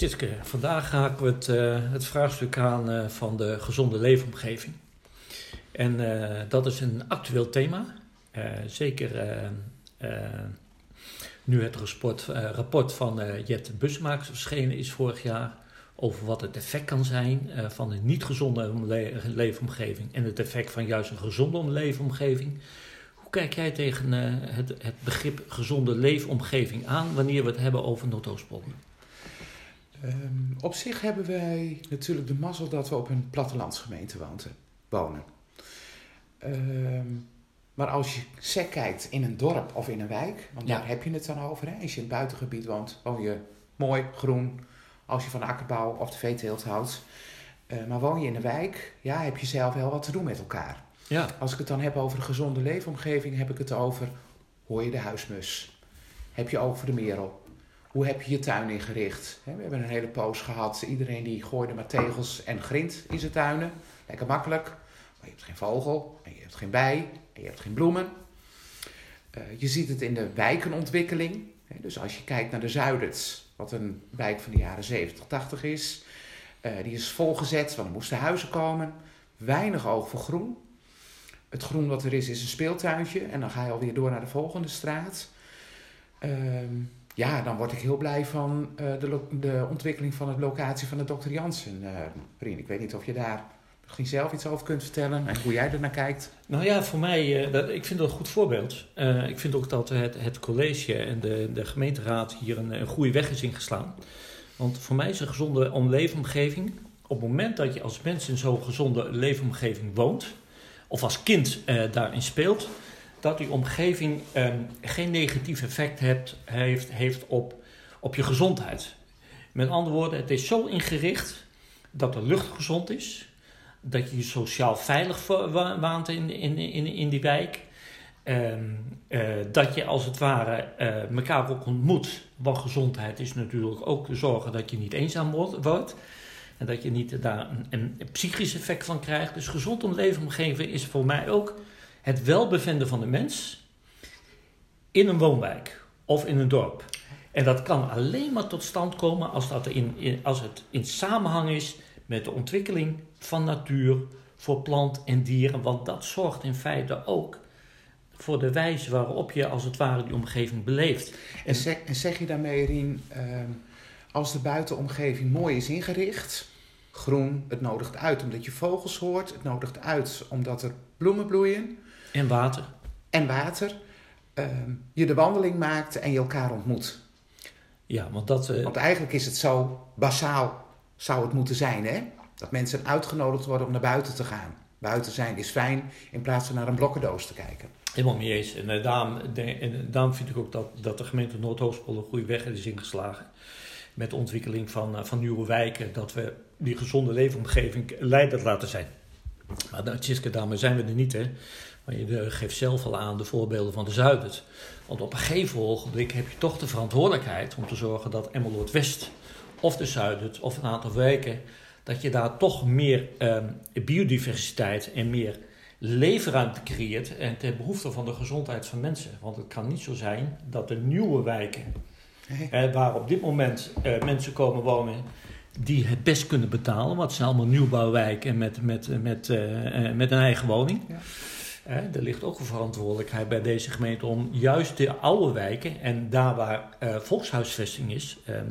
Tjitske, vandaag haken we het, uh, het vraagstuk aan uh, van de gezonde leefomgeving. En uh, dat is een actueel thema. zeker nu het rapport, rapport van Jet Busmakers verschenen is vorig jaar over wat het effect kan zijn van een niet gezonde leefomgeving en het effect van juist een gezonde leefomgeving. Hoe kijk jij tegen het, het begrip gezonde leefomgeving aan wanneer we het hebben over Noordoostpolder? Um, op zich hebben wij natuurlijk de mazzel dat we op een plattelandsgemeente wonen. Um, maar als je sec kijkt in een dorp of in een wijk, want daar heb je het dan over. Hè? Als je in het buitengebied woont, woon je mooi, groen. Als je van akkerbouw of de veeteelt houdt. Uh, maar woon je in een wijk, ja, heb je zelf wel wat te doen met elkaar. Ja. Als ik het dan heb over een gezonde leefomgeving, heb ik het over, hoor je de huismus? Heb je over de merel? Hoe heb je je tuin ingericht? We hebben een hele poos gehad. Iedereen die gooide maar tegels en grind in zijn tuinen. Lekker makkelijk. Maar je hebt geen vogel, en je hebt geen bij, en je hebt geen bloemen. Uh, je ziet het in de wijkenontwikkeling. Dus als je kijkt naar de Zuiders, wat een wijk van de jaren 70, 80 is. Uh, die is volgezet, want er moesten huizen komen. Weinig oog voor groen. Het groen wat er is, is een speeltuintje. En dan ga je alweer door naar de volgende straat. Uh, ja, dan word ik heel blij van uh, de, de ontwikkeling van de locatie van de Dr. Jansen. Uh, ik weet niet of je daar misschien zelf iets over kunt vertellen en hoe jij er naar kijkt. Nou ja, voor mij, uh, dat, ik vind dat een goed voorbeeld. ik vind ook dat het, het college en de, de gemeenteraad hier een, een goede weg is ingeslaan. Want voor mij is een gezonde leefomgeving, op het moment dat je als mens in zo'n gezonde leefomgeving woont, of als kind daarin speelt, dat die omgeving um, geen negatief effect heeft, heeft op, op je gezondheid. Met andere woorden, het is zo ingericht dat de lucht gezond is, dat je je sociaal veilig waant in, in, in, in die wijk. Um, uh, dat je als het ware uh, elkaar ook ontmoet. Want gezondheid is natuurlijk ook zorgen dat je niet eenzaam wordt. En dat je niet daar een, een psychisch effect van krijgt. Dus gezond om leefomgeving is voor mij ook het welbevinden van de mens in een woonwijk of in een dorp. En dat kan alleen maar tot stand komen als, dat in, in, als het in samenhang is met de ontwikkeling van natuur voor plant en dieren. Want dat zorgt in feite ook voor de wijze waarop je als het ware die omgeving beleeft. En zeg, en zeg je daarmee, Rien, uh, als de buitenomgeving mooi is ingericht, groen, het nodigt uit omdat je vogels hoort, het nodigt uit omdat er bloemen bloeien. En water. En water. Uh, je de wandeling maakt en je elkaar ontmoet. Ja, want dat... Uh... Want eigenlijk is het zo basaal, zou het moeten zijn, hè? Dat mensen uitgenodigd worden om naar buiten te gaan. Buiten zijn is fijn, in plaats van naar een blokkendoos te kijken. Helemaal mee eens. En, uh, daarom, de, en daarom vind ik ook dat, dat de gemeente Noordoostpol een goede weg is ingeslagen. Met de ontwikkeling van, van nieuwe wijken. Dat we die gezonde leefomgeving leidend laten zijn. Maar nou, Tjiske, daarmee zijn we er niet, hè. Maar je geeft zelf al aan de voorbeelden van de Zuidert. Want op een gegeven ogenblik heb je toch de verantwoordelijkheid om te zorgen dat Emmeloord West of de Zuidert of een aantal wijken, dat je daar toch meer eh, biodiversiteit en meer leefruimte creëert en ten behoefte van de gezondheid van mensen. Want het kan niet zo zijn dat de nieuwe wijken, eh, waar op dit moment eh, mensen komen wonen die het best kunnen betalen, want het zijn allemaal nieuwbouwwijken met, met, met, uh, met een eigen woning. Ja er ligt ook een verantwoordelijkheid bij deze gemeente om juist de oude wijken en daar waar uh, volkshuisvesting is ehm,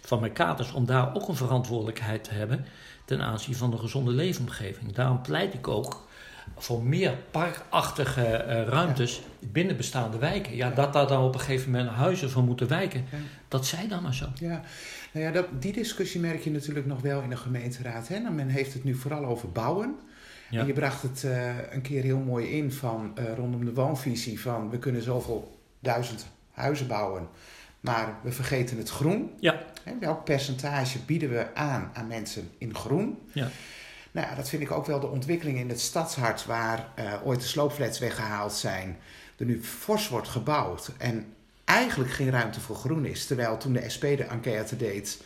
van Mercators, om daar ook een verantwoordelijkheid te hebben ten aanzien van de gezonde leefomgeving. Daarom pleit ik ook voor meer parkachtige uh, ruimtes binnen bestaande wijken. Ja, dat daar dan op een gegeven moment huizen van moeten wijken, dat zij dan maar zo. Ja, nou ja, dat, die discussie merk je natuurlijk nog wel in de gemeenteraad. Hè? Nou, men heeft het nu vooral over bouwen. En je bracht het uh, een keer heel mooi in van uh, rondom de woonvisie van we kunnen zoveel duizend huizen bouwen, maar we vergeten het groen. Ja. En welk percentage bieden we aan aan mensen in groen? Ja. Nou ja, dat vind ik ook wel de ontwikkeling in het stadshart waar uh, ooit de sloopflats weggehaald zijn. Er nu fors wordt gebouwd en eigenlijk geen ruimte voor groen is. Terwijl toen de SP de enquête deed,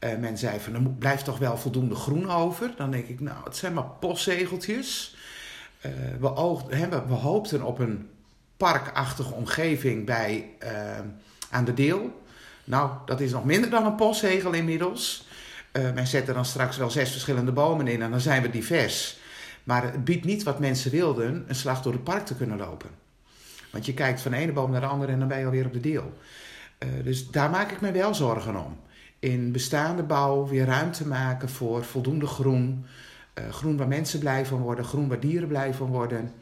uh, men zei van er blijft toch wel voldoende groen over. Dan denk ik, nou, het zijn maar postzegeltjes. Uh, we, we, hoopten op een parkachtige omgeving bij, aan de deel. Nou, dat is nog minder dan een postzegel inmiddels. Men zet er dan straks wel zes verschillende bomen in en dan zijn we divers. Maar het biedt niet wat mensen wilden, een slag door het park te kunnen lopen. Want je kijkt van de ene boom naar de andere en dan ben je alweer op de deel. Uh, dus daar maak ik me wel zorgen om. In bestaande bouw weer ruimte maken voor voldoende groen. Uh, groen waar mensen blij van worden, groen waar dieren blij van worden.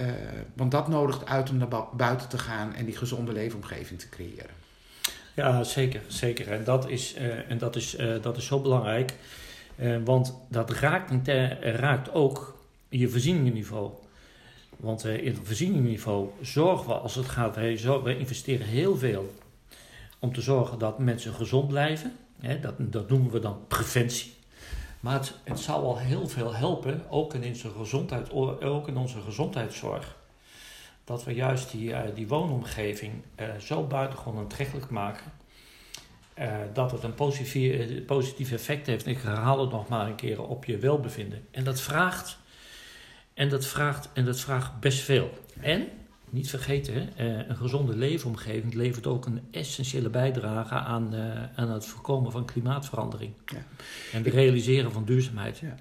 Uh, want dat nodigt uit om naar buiten te gaan en die gezonde leefomgeving te creëren. Ja, zeker. zeker. En dat is, uh, en dat is, dat is zo belangrijk. want dat raakt, raakt ook je voorzieningenniveau. Want in het voorzieningenniveau zorgen we als het gaat, we investeren heel veel om te zorgen dat mensen gezond blijven. dat, dat noemen we dan preventie. Maar het, het zou al heel veel helpen, ook in, onze gezondheid, ook in onze gezondheidszorg. Dat we juist die, uh, die woonomgeving uh, zo buitengewoon aantrekkelijk maken. Uh, dat het een positief, positief effect heeft. Ik herhaal het nog maar een keer op je welbevinden. En dat vraagt, en dat vraagt, en dat vraagt best veel. En niet vergeten, een gezonde leefomgeving levert ook een essentiële bijdrage aan, aan het voorkomen van klimaatverandering. Ja. En het realiseren van duurzaamheid. Ja.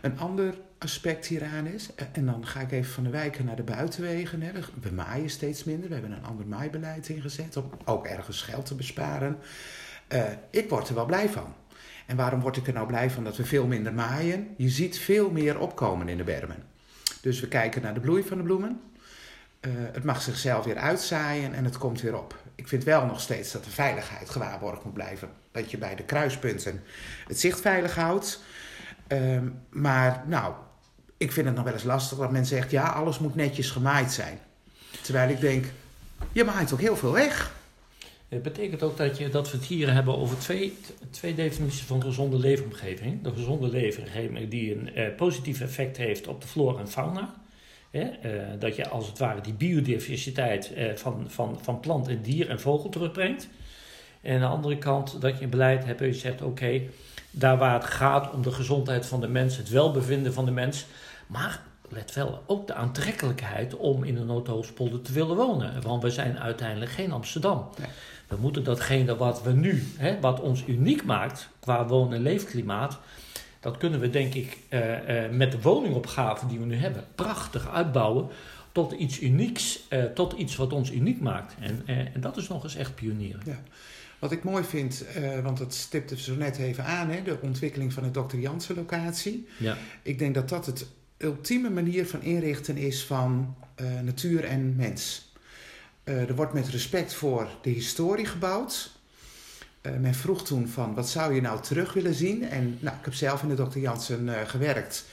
Een ander aspect hieraan is, eh, en dan ga ik even van de wijken naar de buitenwegen. Hè. We maaien steeds minder, we hebben een ander maaibeleid ingezet om ook ergens geld te besparen. Uh, ik word er wel blij van. En waarom word ik er nou blij van dat we veel minder maaien? Je ziet veel meer opkomen in de bermen. Dus we kijken naar de bloei van de bloemen. Uh, het mag zichzelf weer uitzaaien en het komt weer op. Ik vind wel nog steeds dat de veiligheid gewaarborgd moet blijven. Dat je bij de kruispunten het zicht veilig houdt. Uh, maar nou, ik vind het nog wel eens lastig dat men zegt: ja, alles moet netjes gemaaid zijn. Terwijl ik denk: je maait ook heel veel weg. Het betekent ook dat, je, dat we het hier hebben over twee, twee definities van gezonde leefomgeving. De gezonde leefomgeving die een uh, positief effect heeft op de flora en fauna. Uh, dat je als het ware die biodiversiteit uh, van, van, van plant en dier en vogel terugbrengt. En aan de andere kant dat je een beleid hebt en je zegt: oké, daar waar het gaat om de gezondheid van de mens, het welbevinden van de mens. Maar let wel, ook de aantrekkelijkheid om in een Noordhoofdpolder te willen wonen. Want we zijn uiteindelijk geen Amsterdam. Nee. We moeten datgene wat we nu, hè, wat ons uniek maakt qua woon- en leefklimaat dat kunnen we denk ik uh, uh, met de woningopgave die we nu hebben prachtig uitbouwen tot iets unieks, uh, tot iets wat ons uniek maakt. En, en dat is nog eens echt pionieren. Ja. Wat ik mooi vind, want dat stipte zo net even aan, hè, de ontwikkeling van de Dr. Jansen locatie. Ja. Ik denk dat dat het ultieme manier van inrichten is van natuur en mens. er wordt met respect voor de historie gebouwd. Men vroeg toen van, wat zou je nou terug willen zien? En nou, ik heb zelf in de Dr. Jansen gewerkt.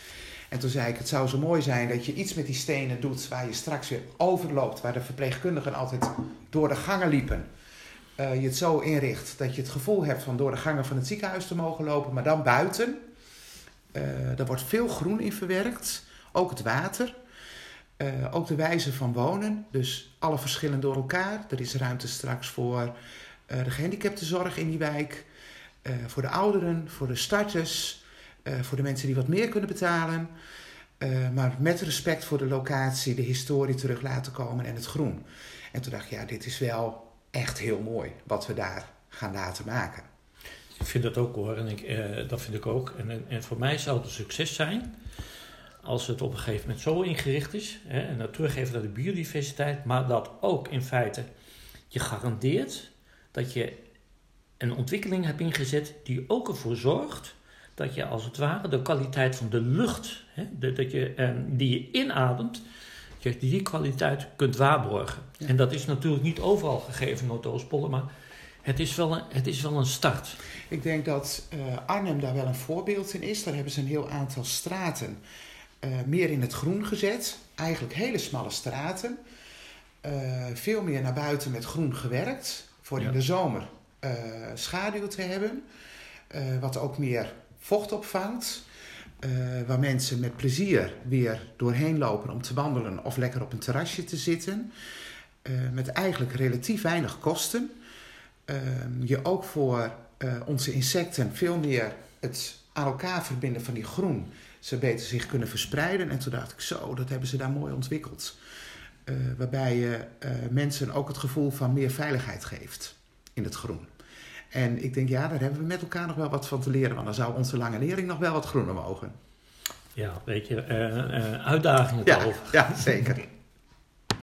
En toen zei ik, het zou zo mooi zijn dat je iets met die stenen doet... waar je straks weer overloopt, waar de verpleegkundigen altijd door de gangen liepen. Uh, je het zo inricht dat je het gevoel hebt van door de gangen van het ziekenhuis te mogen lopen... maar dan buiten. er wordt veel groen in verwerkt, ook het water... ook de wijze van wonen, dus alle verschillen door elkaar. Er is ruimte straks voor de gehandicaptenzorg in die wijk, voor de ouderen, voor de starters, voor de mensen die wat meer kunnen betalen. maar met respect voor de locatie, de historie terug laten komen en het groen. En toen dacht ik, ja, dit is wel echt heel mooi wat we daar gaan laten maken. Ik vind dat ook hoor, en ik, dat vind ik ook. En, en voor mij zou het een succes zijn als het op een gegeven moment zo ingericht is. Hè, en dat teruggeven naar de biodiversiteit, maar dat ook in feite je garandeert dat je een ontwikkeling hebt ingezet die ook ervoor zorgt dat je als het ware de kwaliteit van de lucht, hè, dat je, eh, die je inademt, je die kwaliteit kunt waarborgen. En dat is natuurlijk niet overal gegeven, Noordoostpolder, maar het is, wel een, het is wel een start. Ik denk dat uh, Arnhem daar wel een voorbeeld in is. Daar hebben ze een heel aantal straten uh, meer in het groen gezet. Eigenlijk hele smalle straten. Uh, veel meer naar buiten met groen gewerkt voor in de zomer schaduw te hebben. Wat ook meer vocht opvangt. Uh, waar mensen met plezier weer doorheen lopen om te wandelen of lekker op een terrasje te zitten. met eigenlijk relatief weinig kosten. je ook voor onze insecten veel meer het aan elkaar verbinden van die groen. Ze beter zich kunnen verspreiden. En toen dacht ik, zo, dat hebben ze daar mooi ontwikkeld. Waarbij je mensen ook het gevoel van meer veiligheid geeft in het groen. En ik denk, ja, daar hebben we met elkaar nog wel wat van te leren. Want dan zou onze lange lering nog wel wat groener mogen. Ja, weet je, uh, uh, uitdagingen ja. Ja, zeker.